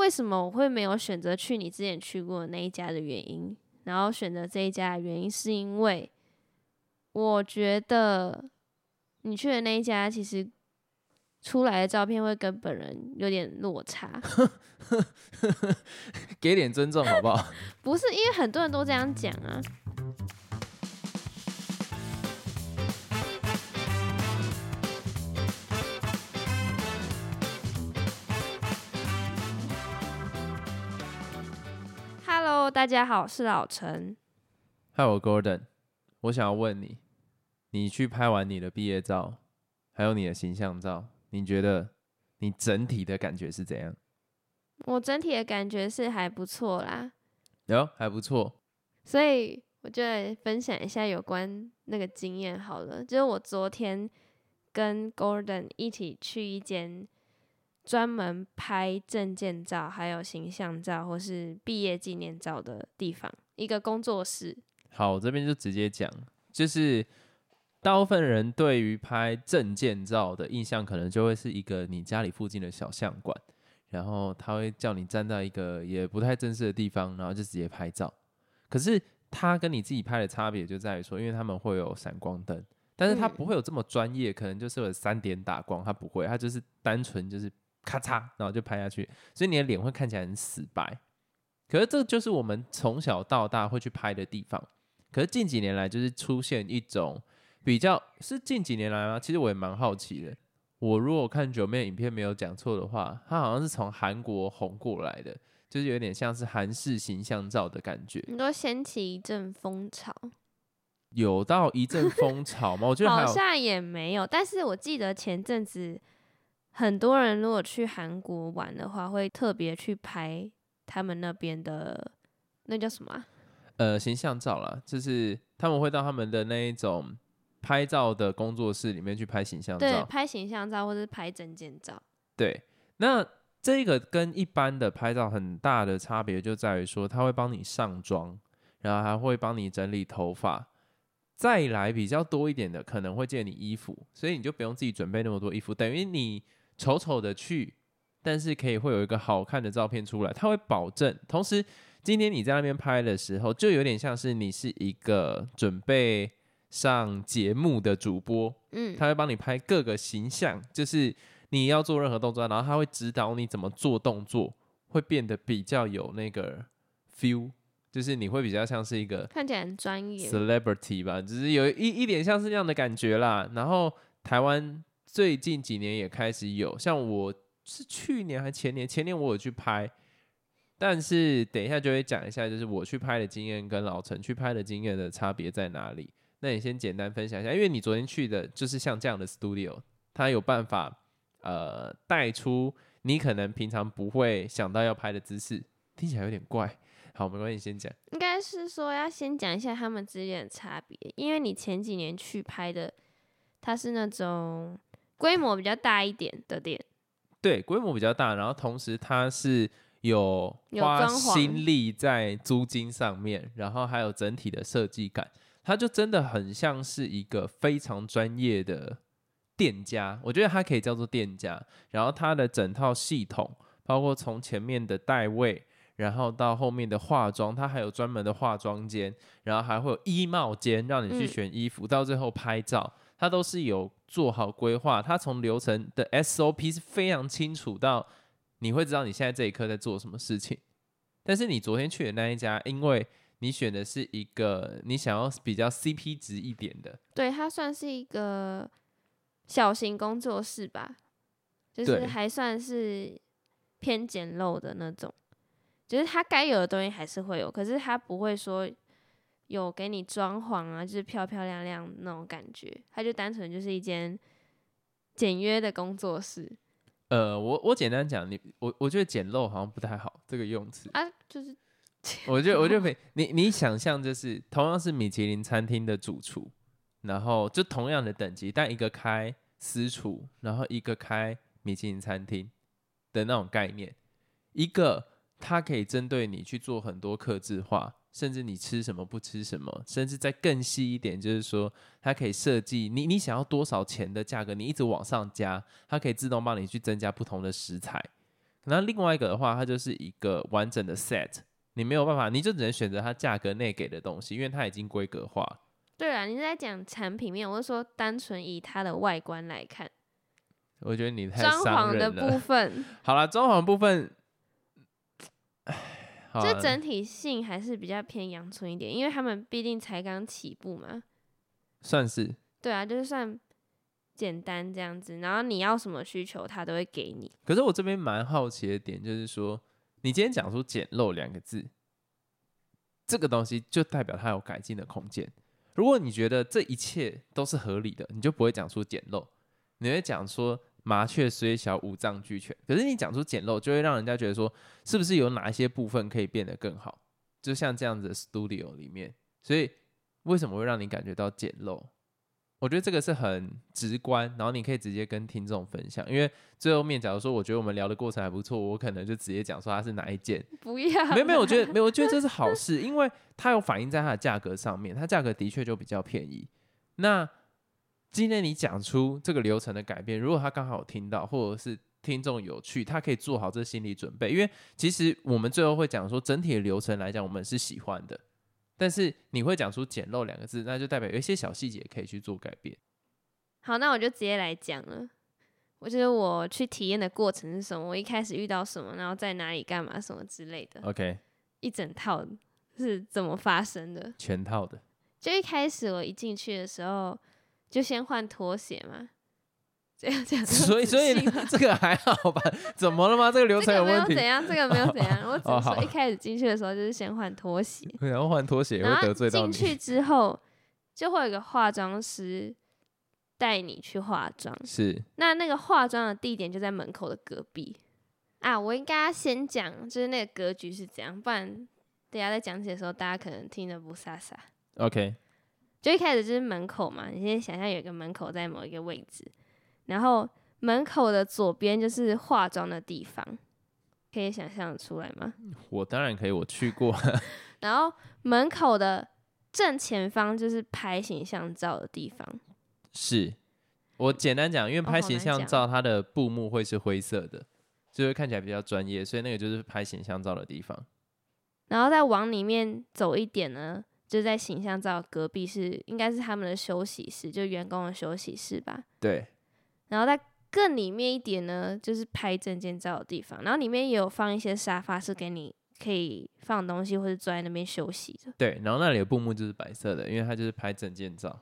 为什么我会没有选择去你之前去过的那一家的原因，然后选择这一家的原因，是因为我觉得你去的那一家其实出来的照片会跟本人有点落差，给点尊重好不好？不是因为很多人都这样讲啊。Hello，大家好，我是老陈。嗨，我 Gordon，我想要问你，你去拍完你的毕业照，还有你的形象照，你觉得你整体的感觉是怎样？我整体的感觉是还不错啦，有还不错。所以我就来分享一下有关那个经验好了。就是我昨天跟 Gordon 一起去一间专门拍证件照、还有形象照或是毕业纪念照的地方，一个工作室。好，我这边就直接讲，就是大部分人对于拍证件照的印象，可能就会是一个你家里附近的小相馆，然后他会叫你站在一个也不太正式的地方，然后就直接拍照。可是他跟你自己拍的差别就在于说，因为他们会有闪光灯，但是他嗯不会有这么专业，可能就是有三点打光，他不会，他就是单纯就是咔嚓，然后就拍下去，所以你的脸会看起来很死白。可是这就是我们从小到大会去拍的地方。可是近几年来，就是出现一种比较是近几年来吗？其实我也蛮好奇的。我如果看九妹影片没有讲错的话，她好像是从韩国红过来的，就是有点像是韩式形象照的感觉。你都掀起一阵风潮，有到一阵风潮吗？我觉得好像也没有。但是我记得前阵子很多人如果去韩国玩的话，会特别去拍他们那边的那叫什么啊、呃形象照啦，就是他们会到他们的那一种拍照的工作室里面去拍形象照对，拍形象照或是拍证件照。对，那这个跟一般的拍照很大的差别就在于说，他会帮你上妆，然后还会帮你整理头发。再来比较多一点的，可能会借你衣服，所以你就不用自己准备那么多衣服，等于你丑丑的去，但是可以会有一个好看的照片出来。他会保证，同时今天你在那边拍的时候，就有点像是你是一个准备上节目的主播，嗯，他会帮你拍各个形象，就是你要做任何动作，然后他会指导你怎么做动作，会变得比较有那个 feel，就是你会比较像是一个看起来很专业。celebrity 吧，只是有一一点像是那样的感觉啦。然后台湾最近几年也开始有，像我是去年还前年，前年我有去拍，但是等一下就会讲一下，就是我去拍的经验跟老陈去拍的经验的差别在哪里。那你先简单分享一下，因为你昨天去的就是像这样的 studio，它有办法呃带出你可能平常不会想到要拍的姿势，听起来有点怪。好，没关系，先讲。应该是说要先讲一下他们之间的差别，因为你前几年去拍的，它是那种规模比较大一点的店，对，规模比较大，然后同时它是有有花心力在租金上面，然后还有整体的设计感，它就真的很像是一个非常专业的店家，我觉得它可以叫做店家。然后它的整套系统，包括从前面的代位，然后到后面的化妆，它还有专门的化妆间，然后还会有衣帽间，让你去嗯选衣服，到最后拍照，它都是有做好规划。它从流程的 SOP 是非常清楚到，你会知道你现在这一刻在做什么事情。但是你昨天去的那一家，因为你选的是一个你想要比较 CP 值一点的，对，它算是一个小型工作室吧，就是还算是偏简陋的那种，就是它该有的东西还是会有，可是它不会说有给你装潢啊，就是漂漂亮亮那种感觉，它就单纯就是一间简约的工作室。呃，我我简单讲，你我我觉得简陋好像不太好这个用词，啊，就是。我觉得我觉得没你你想象就是同样是米其林餐厅的主厨，然后就同样的等级，但一个开私厨，然后一个开米其林餐厅的那种概念，一个它可以针对你去做很多克制化，甚至你吃什么不吃什么，甚至再更细一点，就是说它可以设计你你想要多少钱的价格，你一直往上加，它可以自动帮你去增加不同的食材。那另外一个的话，它就是一个完整的 set，你没有办法，你就只能选择它价格内给的东西，因为它已经规格化。对啊，你是在讲产品面，我是说单纯以它的外观来看，我觉得你太装伤潢的。部分，好了，装潢部分，就整体性还是比较偏阳春一点，因为他们毕竟才刚起步嘛。算是对啊，就是算简单这样子，然后你要什么需求，他都会给你。可是我这边蛮好奇的点就是说，你今天讲出“简陋”两个字，这个东西就代表它有改进的空间。如果你觉得这一切都是合理的，你就不会讲出简陋，你会讲说“麻雀虽小，五脏俱全”。可是你讲出简陋，就会让人家觉得说，是不是有哪一些部分可以变得更好？就像这样子的 studio 里面，所以为什么会让你感觉到简陋？我觉得这个是很直观，然后你可以直接跟听众分享，因为最后面，假如说我觉得我们聊的过程还不错，我可能就直接讲说它是哪一件。不要，没有没有，我觉得没有，我觉得这是好 事，因为它有反映在它的价格上面，它价格的确就比较便宜。那今天你讲出这个流程的改变，如果他刚好听到，或者是听众有趣，他可以做好这心理准备，因为其实我们最后会讲说整体的流程来讲，我们是喜欢的。但是你会讲出“简陋”两个字，那就代表有一些小细节可以去做改变。好，那我就直接来讲了。我觉得我去体验的过程是什么？我一开始遇到什么，然后在哪里干嘛什么之类的，OK，一整套是怎么发生的？全套的。就一开始我一进去的时候，就先换拖鞋嘛。这样这样，所以所以这个还好吧？怎么了吗？这个流程有问题。有怎样，这个没有怎样。我只说一开始进去的时候就是先换拖鞋，然后换拖鞋会得罪到进去。之后就会有个化妆师带你去化妆。是那那个化妆的地点就在门口的隔壁啊。我应该先讲，就是那个格局是怎样，不然等一下在讲解的时候，大家可能听得不飒飒。OK，就一开始就是门口嘛，你先想象有一个门口在某一个位置，然后门口的左边就是化妆的地方，可以想象得出来吗？我当然可以，我去过。然后门口的正前方就是拍形象照的地方，是我简单讲，因为哦拍形象照，它的布幕会是灰色的，就会看起来比较专业，所以那个就是拍形象照的地方。然后再往里面走一点呢，就在形象照隔壁是应该是他们的休息室，就员工的休息室吧。对，然后在更里面一点呢，就是拍证件照的地方，然后里面也有放一些沙发，是给你可以放东西或者坐在那边休息的。对，然后那里的布幕就是白色的，因为它就是拍证件照。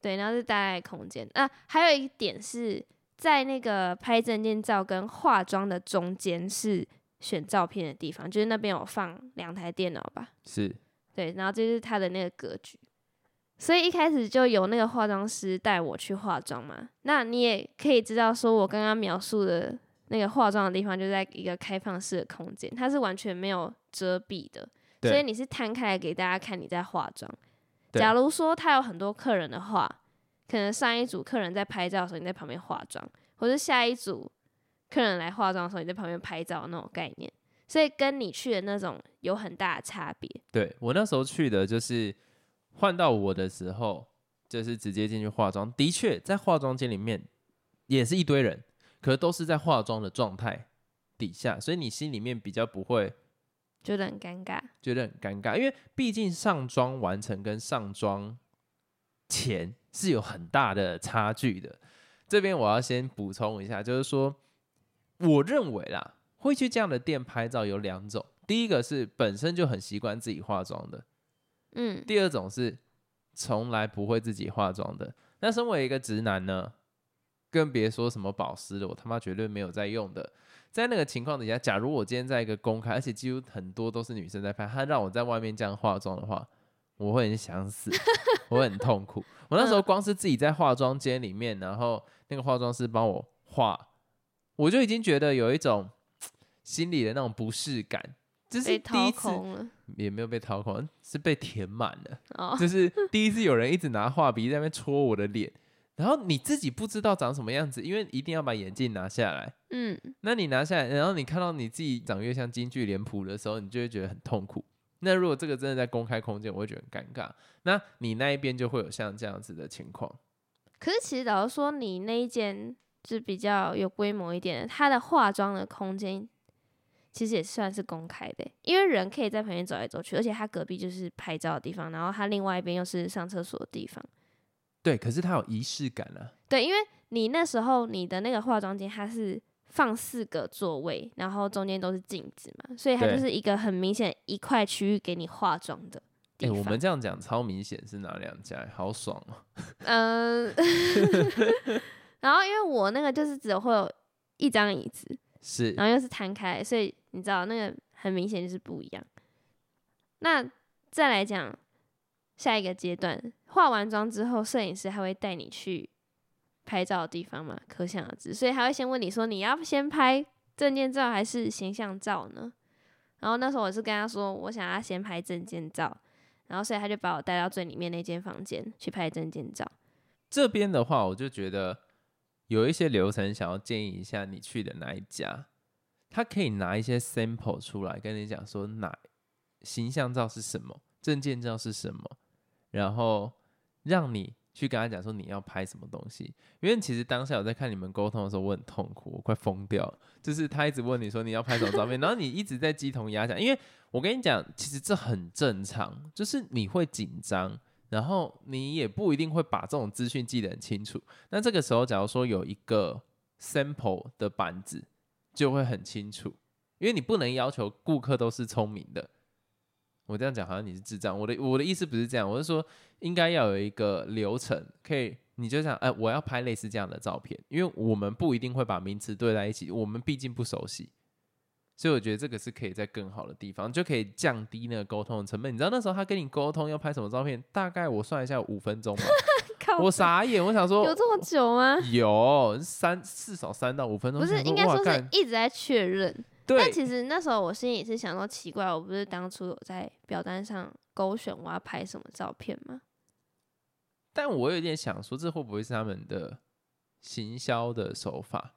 对，然后是大概空间。啊，还有一点是在那个拍证件照跟化妆的中间是选照片的地方，就是那边有放两台电脑吧。是对，然后这就是他的那个格局。所以一开始就有那个化妆师带我去化妆嘛。那你也可以知道，说我刚刚描述的那个化妆的地方，就在一个开放式的空间，它是完全没有遮蔽的，所以你是摊开来给大家看你在化妆。假如说他有很多客人的话，可能上一组客人在拍照的时候你在旁边化妆，或者下一组客人来化妆的时候你在旁边拍照那种概念，所以跟你去的那种有很大的差别。对我那时候去的就是换到我的时候，就是直接进去化妆。的确，在化妆间里面也是一堆人，可是都是在化妆的状态底下，所以你心里面比较不会觉得很尴尬。觉得很尴尬，因为毕竟上妆完成跟上妆前是有很大的差距的。这边我要先补充一下，就是说，我认为啦，会去这样的店拍照有两种，第一个是本身就很习惯自己化妆的，嗯，第二种是从来不会自己化妆的。那身为一个直男呢，更别说什么保湿了，我他妈绝对没有在用的。在那个情况底下，假如我今天在一个公开，而且几乎很多都是女生在拍，她让我在外面这样化妆的话，我会很想死，我会很痛苦。我那时候光是自己在化妆间里面，然后那个化妆师帮我化，我就已经觉得有一种心里的那种不适感，就是掏第一次空了。也没有被掏空，是被填满了。哦，就是第一次有人一直拿画笔在那边戳我的脸，然后你自己不知道长什么样子，因为一定要把眼镜拿下来。嗯，那你拿下来，然后你看到你自己长越像京剧脸谱的时候，你就会觉得很痛苦。那如果这个真的在公开空间，我会觉得很尴尬。那你那一边就会有像这样子的情况。可是其实老实说，你那一间就比较有规模一点的，它的化妆的空间其实也算是公开的，因为人可以在旁边走来走去，而且他隔壁就是拍照的地方，然后他另外一边又是上厕所的地方。对，可是它有仪式感啊。对，因为你那时候你的那个化妆间它是放四个座位，然后中间都是镜子嘛，所以它就是一个很明显一块区域给你化妆的地哎、方。我们这样讲超明显是哪两家？好爽哦、嗯，然后因为我那个就是只会有一张椅子，是然后又是摊开，所以你知道那个很明显就是不一样。那再来讲下一个阶段，化完妆之后，摄影师还会带你去拍照的地方嘛？可想而知，所以他会先问你说你要先拍证件照还是形象照呢？然后那时候我是跟他说我想要先拍证件照，然后所以他就把我带到最里面那间房间去拍证件照。这边的话，我就觉得有一些流程想要建议一下你去的那一家，他可以拿一些 sample 出来跟你讲说哪形象照是什么，证件照是什么，然后让你去跟他讲说你要拍什么东西。因为其实当下我在看你们沟通的时候，我很痛苦，我快疯掉了。就是他一直问你说你要拍什么照片，然后你一直在鸡同鸭讲。因为我跟你讲，其实这很正常，就是你会紧张。然后你也不一定会把这种资讯记得很清楚。那这个时候，假如说有一个 sample 的板子，就会很清楚，因为你不能要求顾客都是聪明的。我这样讲好像你是智障，我的我的意思不是这样，我是说应该要有一个流程，可以你就想，哎、我要拍类似这样的照片，因为我们不一定会把名词对在一起，我们毕竟不熟悉。所以我觉得这个是可以在更好的地方，就可以降低那个沟通的成本。你知道那时候他跟你沟通要拍什么照片，大概我算一下五分钟吧，我傻眼，我想说有这么久吗？有三至少三到五分钟，不是，应该说是一直在确认。对但其实那时候我心里是想说，奇怪，我不是当初有在表单上勾选我要拍什么照片吗？但我有点想说，这会不会是他们的行销的手法？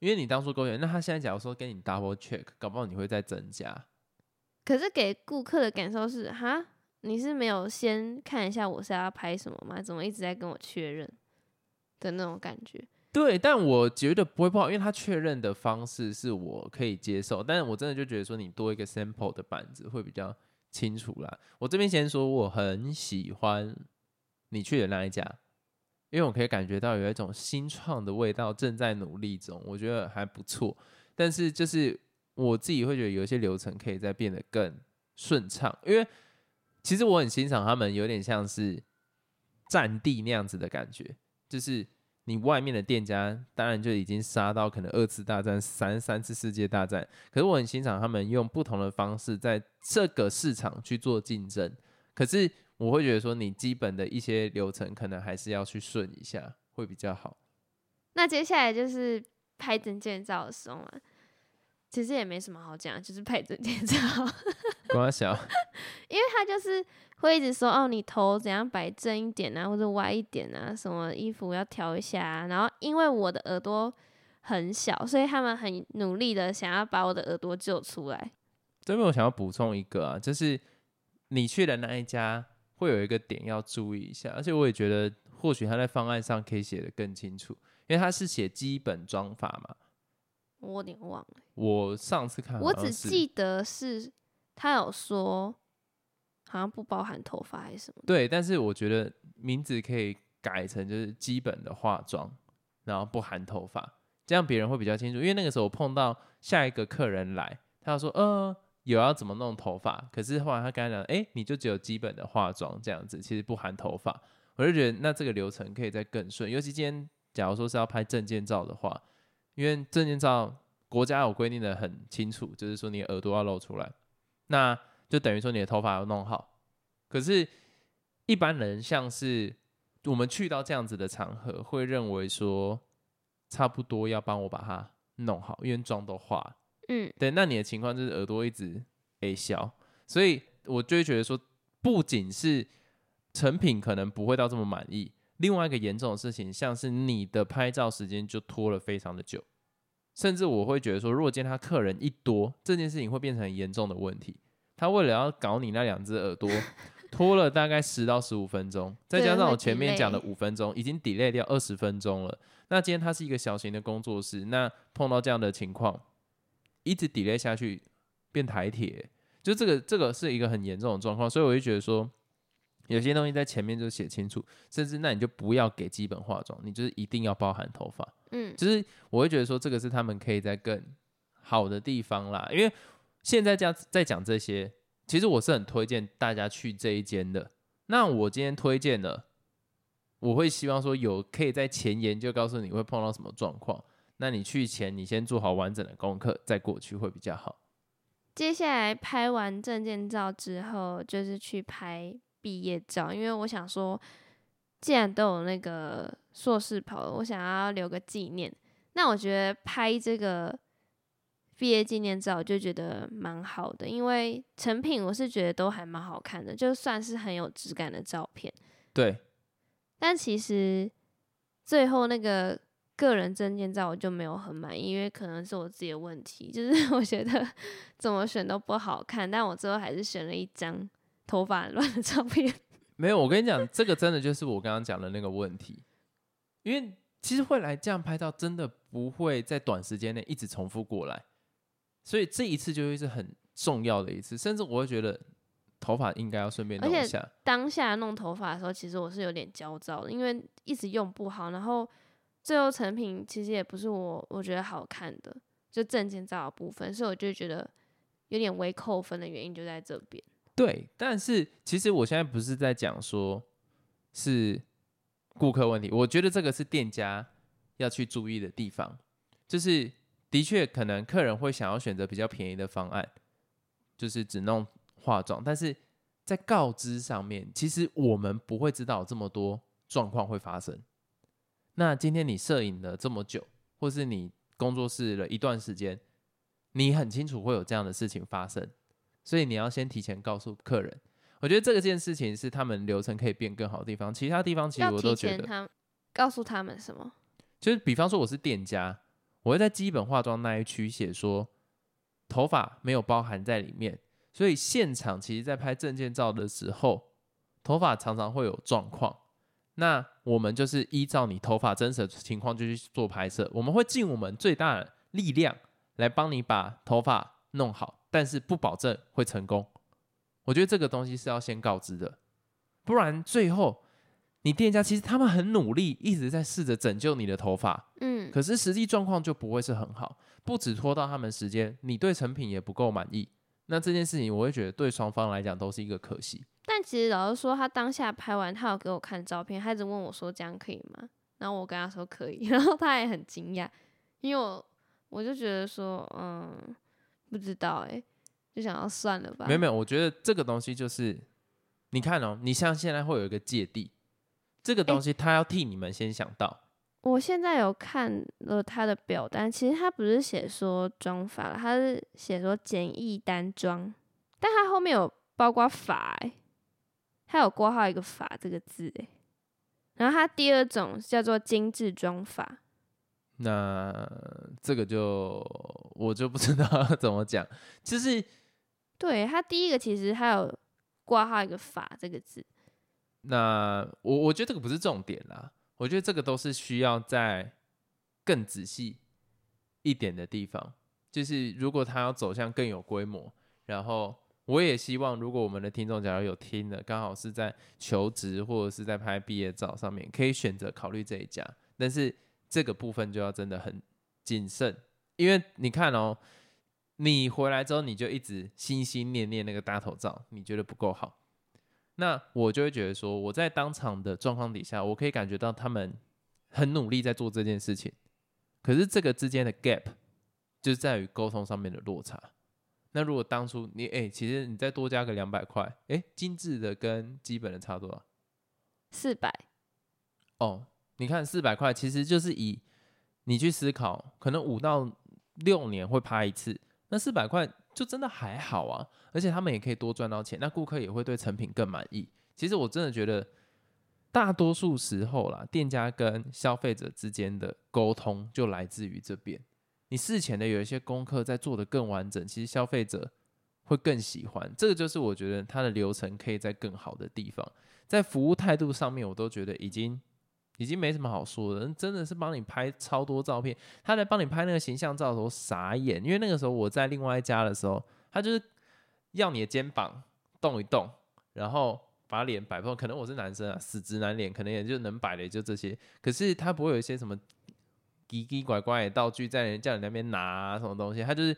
因为你当初勾选，那他现在假如说跟你 double check，搞不好你会再增加。可是给顾客的感受是，哈，你是没有先看一下我是要拍什么吗？怎么一直在跟我确认的那种感觉？对，但我觉得不会不好，因为他确认的方式是我可以接受。但是我真的就觉得说，你多一个 sample 的板子会比较清楚啦。我这边先说，我很喜欢你去的那一家，因为我可以感觉到有一种新创的味道正在努力中，我觉得还不错。但是就是我自己会觉得有一些流程可以再变得更顺畅，因为其实我很欣赏他们，有点像是战地那样子的感觉，就是你外面的店家当然就已经杀到可能二次大战、三三次世界大战，可是我很欣赏他们用不同的方式在这个市场去做竞争。可是我会觉得说，你基本的一些流程可能还是要去顺一下，会比较好。那接下来就是拍证件照的时候嘛，其实也没什么好讲，就是拍证件照。光小，因为他就是会一直说哦，你头怎样摆正一点啊，或者歪一点啊，什么衣服要调一下啊。然后因为我的耳朵很小，所以他们很努力的想要把我的耳朵救出来。这边我想要补充一个啊，就是你去的那一家会有一个点要注意一下，而且我也觉得或许他在方案上可以写得更清楚，因为他是写基本装法嘛。我有点忘了，我上次看我只记得是他有说，好像不包含头发还是什么。对，但是我觉得名字可以改成就是基本的化妆，然后不含头发，这样别人会比较清楚。因为那个时候我碰到下一个客人来，他就说呃有要怎么弄头发，可是后来他跟他讲，哎、你就只有基本的化妆这样子，其实不含头发。我就觉得那这个流程可以再更顺，尤其今天假如说是要拍证件照的话，因为证件照国家有规定的很清楚，就是说你耳朵要露出来，那就等于说你的头发要弄好。可是，一般人像是我们去到这样子的场合，会认为说差不多要帮我把它弄好，因为妆都化了。嗯，对，那你的情况就是耳朵一直 A 消，所以我就会觉得说，不仅是成品可能不会到这么满意，另外一个严重的事情，像是你的拍照时间就拖了非常的久，甚至我会觉得说，如果今天他客人一多，这件事情会变成很严重的问题。他为了要搞你那两只耳朵，拖了大概十到十五分钟，再加上我前面讲的五分钟，已经 delay 掉二十分钟了。那今天他是一个小型的工作室，那碰到这样的情况，一直 delay 下去变台铁，就这个这个是一个很严重的状况，所以我就觉得说，有些东西在前面就写清楚，甚至那你就不要给基本化妆，你就是一定要包含头发。嗯，就是我会觉得说，这个是他们可以在更好的地方啦。因为现在这样在讲这些，其实我是很推荐大家去这一间的。那我今天推荐的，我会希望说有可以在前言就告诉你会碰到什么状况。那你去前，你先做好完整的功课，再过去会比较好。接下来拍完证件照之后，就是去拍毕业照，因为我想说，既然都有那个硕士跑了，我想要留个纪念。那我觉得拍这个毕业纪念照就觉得蛮好的，因为成品我是觉得都还蛮好看的，就算是很有质感的照片。对，但其实最后那个。个人证件照我就没有很满意，因为可能是我自己的问题，就是 我觉得怎么选都不好看。但我最后还是选了一张头发乱的照片。没有，我跟你讲，这个真的就是我刚刚讲的那个问题，因为其实会来这样拍照，真的不会在短时间内一直重复过来，所以这一次就会是很重要的一次，甚至我会觉得头发应该要顺便弄一下。当下弄头发的时候，其实我是有点焦躁的，因为一直用不好，然后。最后成品其实也不是我我觉得好看的，就证件照的部分，所以我就觉得有点微扣分的原因就在这边。对，但是其实我现在不是在讲说是顾客问题，我觉得这个是店家要去注意的地方，就是的确可能客人会想要选择比较便宜的方案，就是只弄化妆，但是在告知上面，其实我们不会知道这么多状况会发生。那今天你摄影了这么久，或是你工作室了一段时间，你很清楚会有这样的事情发生，所以你要先提前告诉客人。我觉得这个件事情是他们流程可以变更好的地方。其他地方其实我都觉得，告诉他们什么？就是比方说我是店家，我会在基本化妆那一区写说头发没有包含在里面，所以现场其实在拍证件照的时候，头发常常会有状况。那我们就是依照你头发真实的情况就去做拍摄，我们会尽我们最大的力量来帮你把头发弄好，但是不保证会成功。我觉得这个东西是要先告知的，不然最后你店家其实他们很努力，一直在试着拯救你的头发，嗯，可是实际状况就不会是很好，不止拖到他们时间，你对成品也不够满意。那这件事情我会觉得对双方来讲都是一个可惜。但其实老实说，他当下拍完，他有给我看照片，他一直问我说：“这样可以吗？”然后我跟他说可以，然后他也很惊讶，因为我我就觉得说，嗯，不知道哎，就想要算了吧。没有没有，我觉得这个东西就是，你看哦，你像现在会有一个芥蒂，这个东西他要替你们先想到。我现在有看了他的表单，其实他不是写说装法，他是写说简易单装，但他后面有包括法哎。他有括号一个“法”这个字诶，然后它第二种叫做精致装法，那这个就我就不知道 怎么讲，就是对他第一个其实还有挂号一个“法”这个字，那我我觉得这个不是重点啦，我觉得这个都是需要在更仔细一点的地方，就是如果他要走向更有规模，然后。我也希望，如果我们的听众假如有听的，刚好是在求职或者是在拍毕业照上面，可以选择考虑这一家。但是这个部分就要真的很谨慎，因为你看哦，你回来之后你就一直心心念念那个大头照，你觉得不够好，那我就会觉得说，我在当场的状况底下，我可以感觉到他们很努力在做这件事情，可是这个之间的 gap 就在于沟通上面的落差。那如果当初你哎，其实你再多加个两百块，哎，精致的跟基本的差多少？四百。哦，你看四百块，其实就是以你去思考，可能五到六年会拍一次，那四百块就真的还好啊，而且他们也可以多赚到钱，那顾客也会对成品更满意。其实我真的觉得，大多数时候啦，店家跟消费者之间的沟通就来自于这边。你事前的有一些功课在做的更完整，其实消费者会更喜欢。这个就是我觉得它的流程可以在更好的地方，在服务态度上面，我都觉得已经已经没什么好说的，真的是帮你拍超多照片。他在帮你拍那个形象照的时候傻眼，因为那个时候我在另外一家的时候，他就是要你的肩膀动一动，然后把脸摆放。可能我是男生啊，死直男脸，可能也就能摆的也就这些。可是他不会有一些什么奇奇怪怪的道具在叫你那边拿什么东西，他就是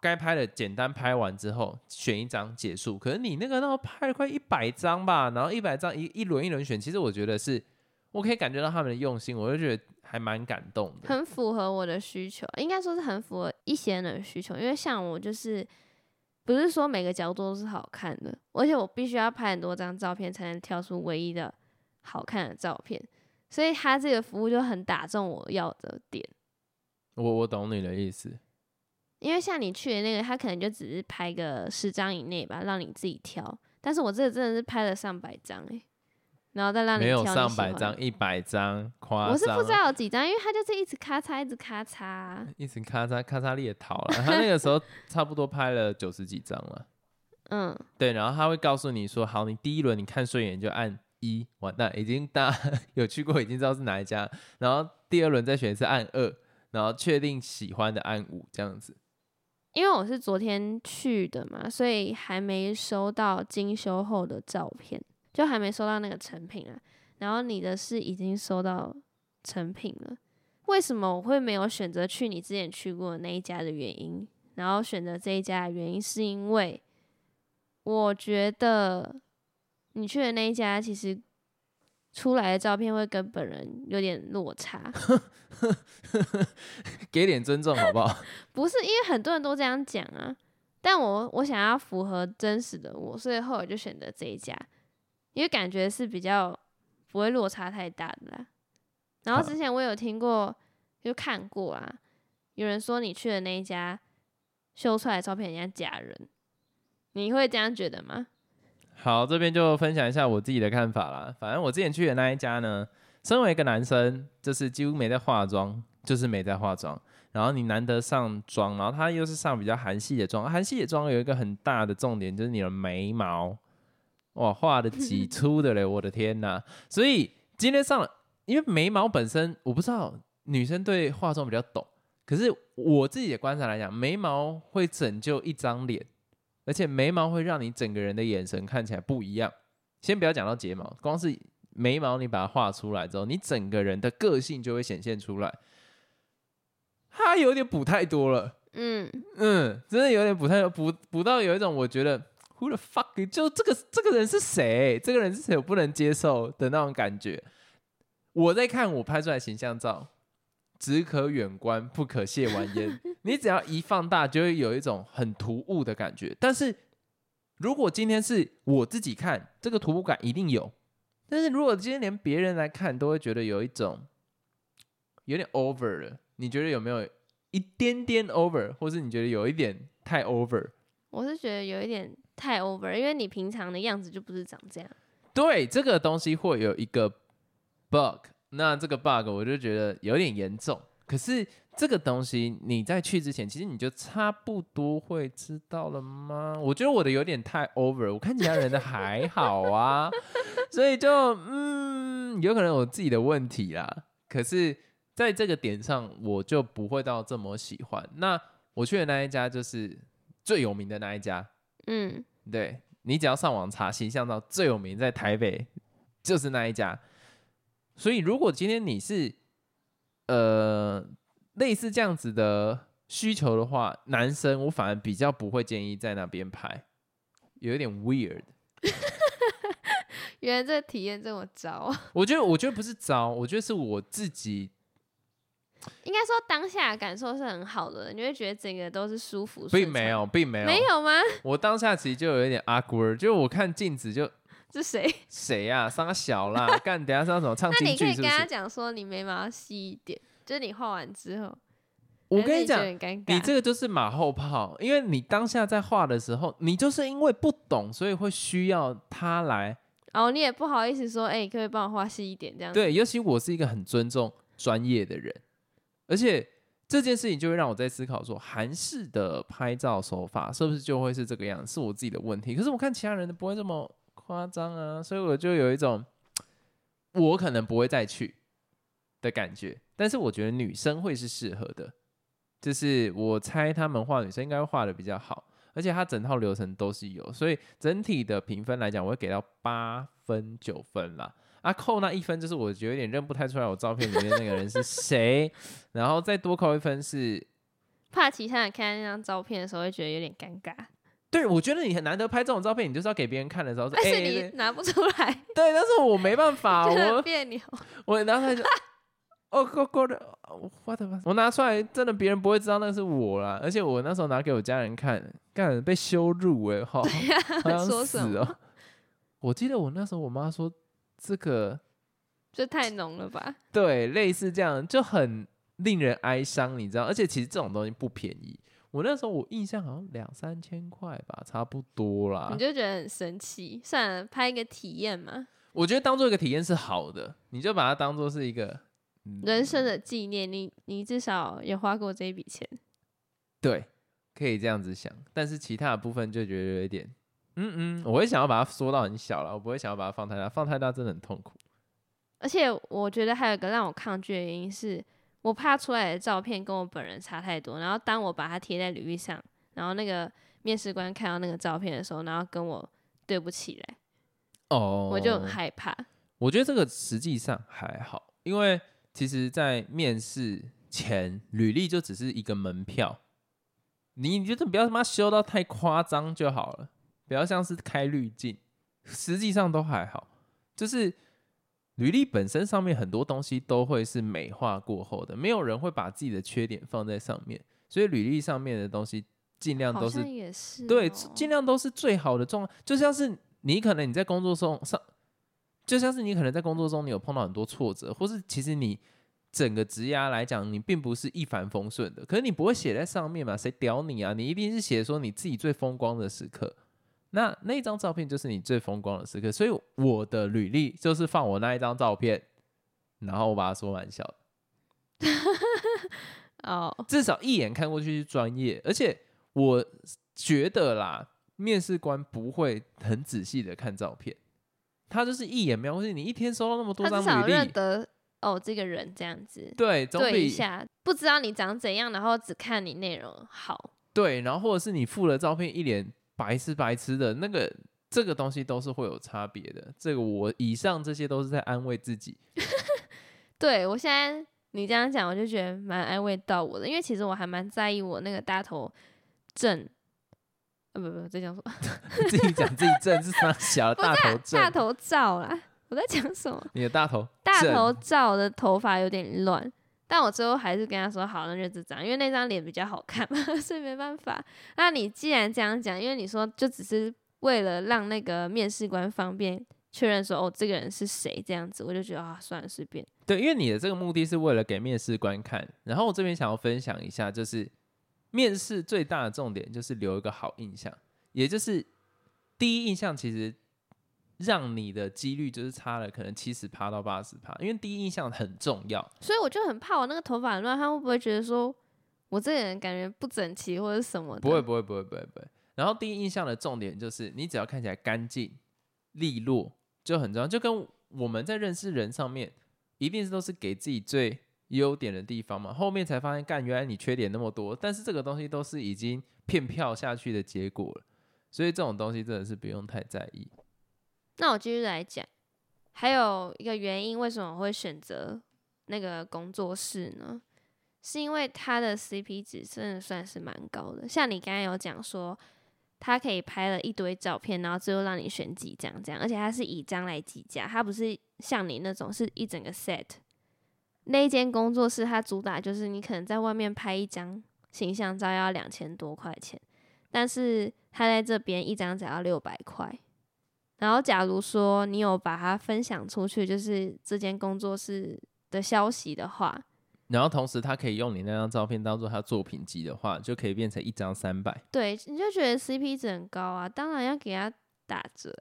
该拍的简单拍完之后选一张结束。可是你那个那拍了快一百张吧，然后一百张一一轮一轮选，其实我觉得是。我可以感觉到他们的用心，我就觉得还蛮感动的，很符合我的需求，应该说是很符合一些人的需求。因为像我就是不是说每个角度都是好看的，而且我必须要拍很多张照片才能挑出唯一的好看的照片，所以他这个服务就很打中我要的点。我我懂你的意思，因为像你去的那个，他可能就只是拍个十张以内吧，让你自己挑。但是我这个真的是拍了上百张哎。然后再让你没有上百张，一百张夸我是不知道有几张，因为他就是一直咔嚓，一直咔嚓，一直咔嚓咔嚓裂逃了。他那个时候差不多拍了九十几张了。嗯，对，然后他会告诉你说：“好，你第一轮你看顺眼就按一，完蛋，已经大 有去过，已经知道是哪一家。然后第二轮再选一次按二，然后确定喜欢的按五，这样子。因为我是昨天去的嘛，所以还没收到精修后的照片。”就还没收到那个成品啊，然后你的是已经收到成品了。为什么我会没有选择去你之前去过的那一家的原因？然后选择这一家的原因，是因为我觉得你去的那一家其实出来的照片会跟本人有点落差。给点尊重好不好？不是，因为很多人都这样讲啊。但我我想要符合真实的我，所以后来就选择这一家。因为感觉是比较不会落差太大的啦。然后之前我有听过，就看过啊，有人说你去的那一家修出来的照片人家假人，你会这样觉得吗？好，这边就分享一下我自己的看法啦。反正我之前去的那一家呢，身为一个男生，就是几乎没在化妆，就是没在化妆。然后你难得上妆，然后他又是上比较韩系的妆，韩系的妆有一个很大的重点，就是你的眉毛。哇，画的几粗的嘞！我的天呐！所以今天上了，因为眉毛本身我不知道女生对化妆比较懂，可是我自己的观察来讲，眉毛会拯救一张脸，而且眉毛会让你整个人的眼神看起来不一样。先不要讲到睫毛，光是眉毛你把它画出来之后，你整个人的个性就会显现出来。他有点补太多了，嗯嗯，真的有点补太多，补补到有一种我觉得。Who the fuck？就这个这个人是谁？这个人是谁？我不能接受的那种感觉。我在看我拍出来形象照，只可远观，不可亵玩焉。你只要一放大，就会有一种很突兀的感觉。但是如果今天是我自己看，这个突兀感一定有。但是如果今天连别人来看，都会觉得有一种有点 over 了。你觉得有没有一点点 over，或是你觉得有一点太 over？我是觉得有一点。太 over，因为你平常的样子就不是长这样。对，这个东西会有一个 bug，那这个 bug 我就觉得有点严重。可是这个东西你在去之前，其实你就差不多会知道了吗？我觉得我的有点太 over，我看其他人的还好啊，所以就嗯，有可能我自己的问题啦。可是在这个点上，我就不会到这么喜欢。那我去的那一家就是最有名的那一家。嗯，对你只要上网查形象照最有名在台北就是那一家，所以如果今天你是呃类似这样子的需求的话，男生我反而比较不会建议在那边拍，有一点 weird。原来这体验这么糟，我觉得我觉得不是糟，我觉得是我自己。应该说当下感受是很好的，你会觉得整个都是舒服。并没有，并没有，没有吗？我当下其实就有一点 awkward，就我看镜子就，是谁？谁呀？三个小啦，干，等下上什么唱京剧？那你可以跟他讲说，你眉毛要细一点，就是你画完之后。我跟你讲，你这个就是马后炮，因为你当下在画的时候，你就是因为不懂，所以会需要他来。哦，你也不好意思说，哎，可不可以帮我画细一点？这样对，尤其我是一个很尊重专业的人。而且这件事情就会让我在思考说，韩式的拍照手法是不是就会是这个样子？是我自己的问题。可是我看其他人都不会这么夸张啊，所以我就有一种我可能不会再去的感觉。但是我觉得女生会是适合的，就是我猜他们画女生应该会画的比较好，而且他整套流程都是有，所以整体的评分来讲，我会给到八分九分啦。啊，扣那一分就是我觉得有点认不太出来我照片里面那个人是谁，然后再多扣一分是 怕其他人看那张照片的时候会觉得有点尴尬，对，我觉得你很难得拍这种照片，你就是要给别人看的时候是你拿不出来，对，但是我没办法，我别扭。我拿出来就，哦，够够的，我的妈！我拿出来，真的别人不会知道那是我啦。而且我那时候拿给我家人看，干被羞辱哎、好，好想说死什哦、我记得我那时候我妈说这个这太浓了吧？对，类似这样就很令人哀伤，你知道？而且其实这种东西不便宜。我那时候我印象好像两三千块吧，差不多啦你。就觉得很神奇。算了，拍一个体验嘛，我觉得当做一个体验是好的，你就把它当做是一个人生的纪念。你你至少也花过这一笔钱，对，可以这样子想，但是其他的部分就觉得有一点，嗯嗯，我会想要把它缩到很小了，我不会想要把它放太大，放太大真的很痛苦。而且我觉得还有一个让我抗拒的原因是，我怕出来的照片跟我本人差太多。然后当我把它贴在履历上，然后那个面试官看到那个照片的时候，然后跟我对不起来，哦我就很害怕。我觉得这个实际上还好，因为其实，在面试前，履历就只是一个门票，你你觉得不要他妈修到太夸张就好了，不要像是开滤镜，实际上都还好，就是履历本身上面很多东西都会是美化过后的，没有人会把自己的缺点放在上面，所以履历上面的东西尽量都是像也是、对，哦尽量都是最好的状况，就像是你可能你在工作中上，就像是你可能在工作中你有碰到很多挫折，或是其实你整个职涯来讲，你并不是一帆风顺的，可是你不会写在上面嘛？谁屌你啊？你一定是写说你自己最风光的时刻。那那张照片就是你最风光的时刻，所以我的履历就是放我那一张照片，然后我把它缩蛮小的。哦，至少一眼看过去是专业，而且我觉得啦，面试官不会很仔细的看照片，他就是一眼瞄过去，你一天收到那么多张他至少履历，认得哦这个人这样子，对，总对一比下，不知道你长怎样，然后只看你内容好。对，然后或者是你附了照片一脸白痴白痴的那个，这个东西都是会有差别的。这个我以上这些都是在安慰自己，对我现在你这样讲，我就觉得蛮安慰到我的，因为其实我还蛮在意我那个大头症，呃不不，这讲什么？自己讲自己症是啥小 大头症。大，头照啦，我在讲什么？你的大头大头照的头发有点乱，但我最后还是跟他说好，那就这张，因为那张脸比较好看嘛，所以没办法。那你既然这样讲，因为你说就只是为了让那个面试官方便确认说哦这个人是谁这样子，我就觉得啊算了随便。对，因为你的这个目的是为了给面试官看，然后我这边想要分享一下，就是面试最大的重点就是留一个好印象，也就是第一印象其实让你的几率就是差了可能七十趴到八十趴，因为第一印象很重要。所以我就很怕我那个头发乱，他会不会觉得说我这个人感觉不整齐或者什么的？不会，不会，不会，不会，不会。然后第一印象的重点就是你只要看起来干净利落就很重要，就跟我们在认识人上面，一定是都是给自己最优点的地方嘛。后面才发现，干原来你缺点那么多，但是这个东西都是已经骗票下去的结果了，所以这种东西真的是不用太在意。那我继续来讲，还有一个原因，为什么我会选择那个工作室呢？是因为它的 CP 值真的算是蛮高的。像你刚刚有讲说，它可以拍了一堆照片，然后最后让你选几张这样，而且它是以张来计价，它不是像你那种是一整个 set。那间工作室它主打就是你可能在外面拍一张形象照要两千多块钱，但是它在这边一张只要六百块。然后，假如说你有把它分享出去，就是这间工作室的消息的话，然后同时他可以用你那张照片当做他作品集的话，就可以变成一张三百。对，你就觉得 CP 值很高啊，当然要给他打折。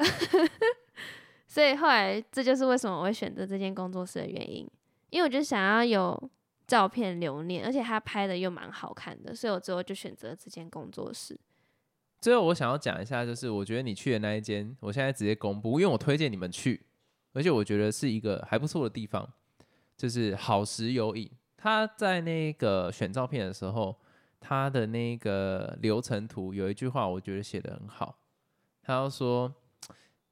所以后来，这就是为什么我会选择这间工作室的原因，因为我就想要有照片留念，而且他拍的又蛮好看的，所以我最后就选择这间工作室。最后我想要讲一下，就是我觉得你去的那一间，我现在直接公布，因为我推荐你们去，而且我觉得是一个还不错的地方，就是好时有影。他在那个选照片的时候，他的那个流程图有一句话，我觉得写的很好。他要说，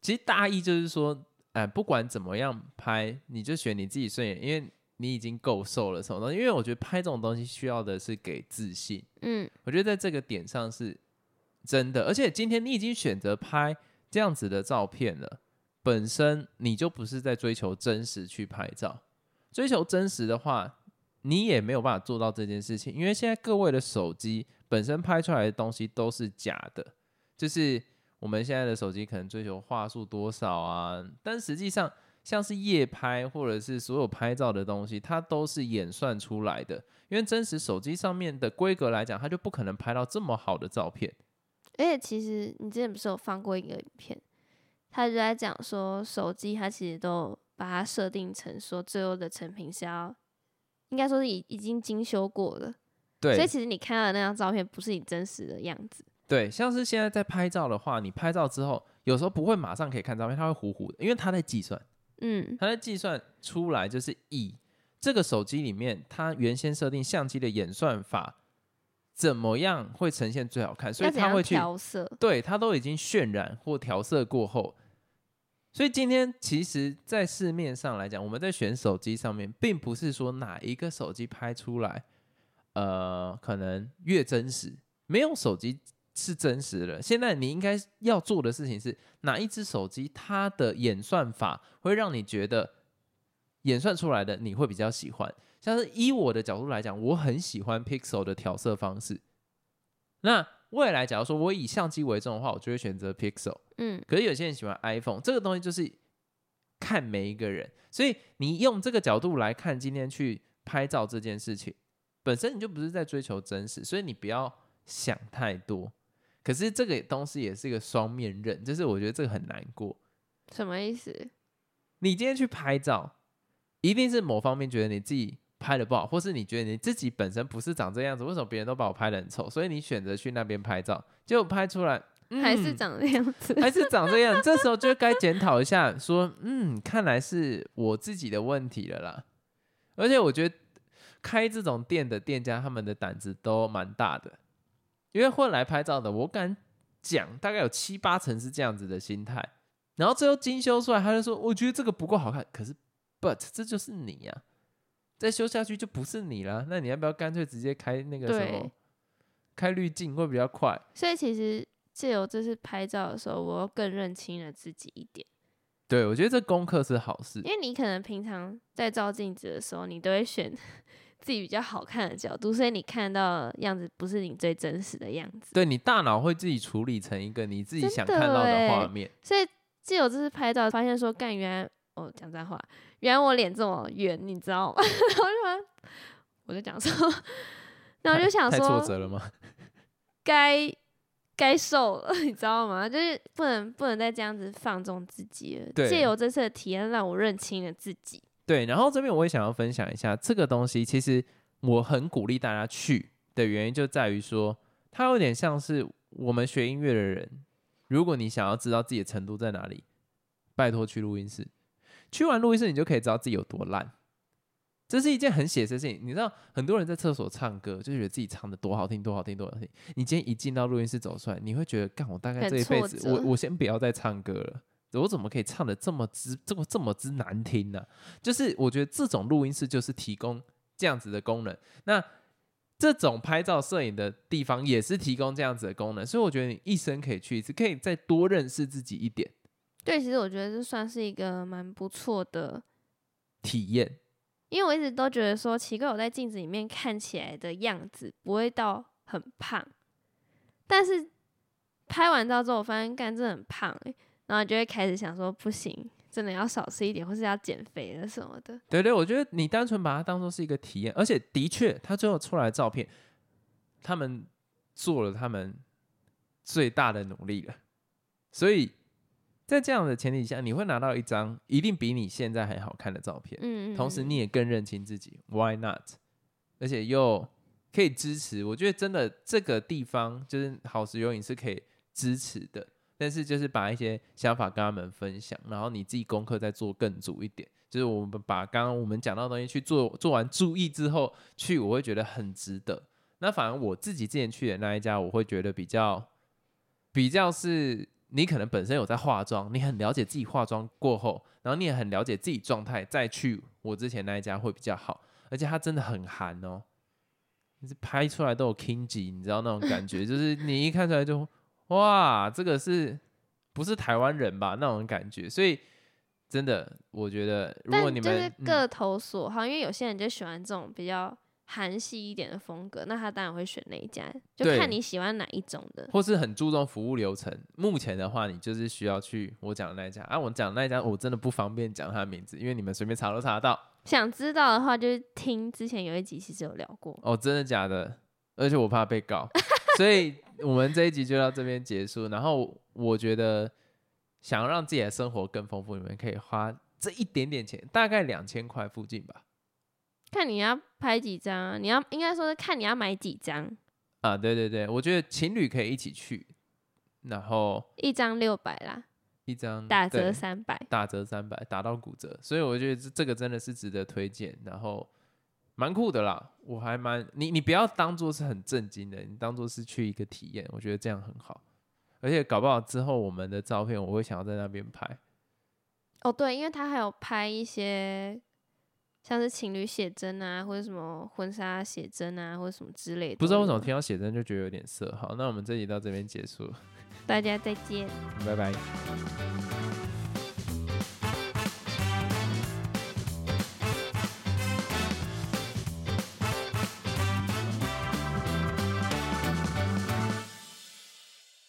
其实大意就是说，哎，不管怎么样拍，你就选你自己顺眼，因为你已经够瘦了，什么东西？因为我觉得拍这种东西需要的是给自信。嗯，我觉得在这个点上是真的，而且今天你已经选择拍这样子的照片了，本身你就不是在追求真实去拍照。追求真实的话，你也没有办法做到这件事情，因为现在各位的手机本身拍出来的东西都是假的，就是我们现在的手机可能追求画素多少啊，但实际上像是夜拍或者是所有拍照的东西，它都是演算出来的，因为真实手机上面的规格来讲，它就不可能拍到这么好的照片。而且其实你之前不是有放过一个影片，他就在讲说手机它其实都把它设定成说最后的成品是要。应该说是已已经精修过了，对，所以其实你看到的那张照片不是你真实的样子。对，像是现在在拍照的话，你拍照之后，有时候不会马上可以看照片，它会糊糊的，因为它在计算，嗯，它在计算出来就是以这个手机里面它原先设定相机的演算法怎么样会呈现最好看，所以他会去调色，对，他都已经渲染或调色过后。所以今天其实，在市面上来讲，我们在选手机上面，并不是说哪一个手机拍出来，呃，可能越真实，没有手机是真实的。现在你应该要做的事情是，哪一只手机它的演算法会让你觉得演算出来的你会比较喜欢。像是以我的角度来讲，我很喜欢 Pixel 的调色方式。那未来，假如说我以相机为重的话，我就会选择 Pixel。嗯，可是有些人喜欢 iPhone，这个东西就是看每一个人。所以你用这个角度来看，今天去拍照这件事情，本身你就不是在追求真实，所以你不要想太多。可是这个东西也是一个双面刃，就是我觉得这个很难过。什么意思？你今天去拍照，一定是某方面觉得你自己。拍的不好，或是你觉得你自己本身不是长这样子，为什么别人都把我拍的很丑？所以你选择去那边拍照，结果拍出来还是长这样子，还是长这样。这时候就该检讨一下，说嗯，看来是我自己的问题了啦。而且我觉得开这种店的店家，他们的胆子都蛮大的，因为会来拍照的，我敢讲大概有七八成是这样子的心态。然后最后精修出来，他就说我觉得这个不够好看，可是 but 这就是你呀。再修下去就不是你了，那你要不要干脆直接开那个什么，开滤镜会比较快？所以其实借由这次拍照的时候，我更认清了自己一点。对，我觉得这功课是好事，因为你可能平常在照镜子的时候，你都会选 自己比较好看的角度，所以你看到样子不是你最真实的样子。对你大脑会自己处理成一个你自己想看到的画面。所以借由这次拍照，发现说干原来。哦，讲脏话，原来我脸这么圆，你知道吗？然后就，我就讲说，然后就想说，太挫折了吗？该该瘦了，你知道吗？就是不能不能再这样子放纵自己了。借由这次的体验，让我认清了自己。对，然后这边我也想要分享一下这个东西，其实我很鼓励大家去的原因就在于说，它有点像是我们学音乐的人，如果你想要知道自己的程度在哪里，拜托去录音室。去完录音室，你就可以知道自己有多烂。这是一件很写实的事情。你知道，很多人在厕所唱歌，就觉得自己唱的多好听，多好听，多好听。你今天一进到录音室走出来，你会觉得，干我大概这一辈子，我我先不要再唱歌了。我怎么可以唱的这么之这么这么之难听呢？就是我觉得这种录音室就是提供这样子的功能。那这种拍照摄影的地方也是提供这样子的功能，所以我觉得你一生可以去一次，可以再多认识自己一点。对，其实我觉得这算是一个蛮不错的体验，因为我一直都觉得说，奇怪，我在镜子里面看起来的样子不会到很胖，但是拍完照之后，我发现干这很胖哎，然后就会开始想说，不行，真的要少吃一点，或是要减肥了什么的。对对，我觉得你单纯把它当做是一个体验，而且的确，他最后出来的照片，他们做了他们最大的努力了，所以。在这样的前提下，你会拿到一张一定比你现在还好看的照片，嗯，同时你也更认清自己，Why not？而且又可以支持，我觉得真的这个地方就是好时有影是可以支持的，但是就是把一些想法跟他们分享，然后你自己功课再做更足一点。就是我们把刚刚我们讲到的东西去做，做完注意之后去，我会觉得很值得。那反而我自己之前去的那一家，我会觉得比较比较是，你可能本身有在化妆，你很了解自己化妆过后，然后你也很了解自己状态，再去我之前那一家会比较好。而且它真的很韩哦，你是拍出来都有 Kingji，你知道那种感觉，就是你一看出来就哇，这个是不是台湾人吧那种感觉，所以。真的，我觉得如果你们就是各投所好，因为有些人就喜欢这种比较韩系一点的风格，那他当然会选那一家，就看你喜欢哪一种的，或是很注重服务流程。目前的话，你就是需要去我讲的那一家啊，我讲那一家我真的不方便讲他的名字，因为你们随便查都查得到。想知道的话，就是听之前有一集其实有聊过。哦，真的假的？而且我怕被告，所以我们这一集就到这边结束。然后我觉得。想要让自己的生活更丰富，你们可以花这一点点钱，大概两千块附近吧。看你要拍几张啊，你要应该说是看你要买几张啊？对对对，我觉得情侣可以一起去，然后一张六百啦，一张打折三百，打折三百，打到骨折，所以我觉得这这个真的是值得推荐，然后蛮酷的啦。我还蛮你你不要当做是很震惊的，你当做是去一个体验，我觉得这样很好。而且搞不好之后我们的照片，我会想要在那边拍。哦，对，因为他还有拍一些像是情侣写真啊，或者什么婚纱写真啊，或者什么之类的。不知道为什么听到写真就觉得有点色。好，那我们这集到这边结束，大家再见，拜拜。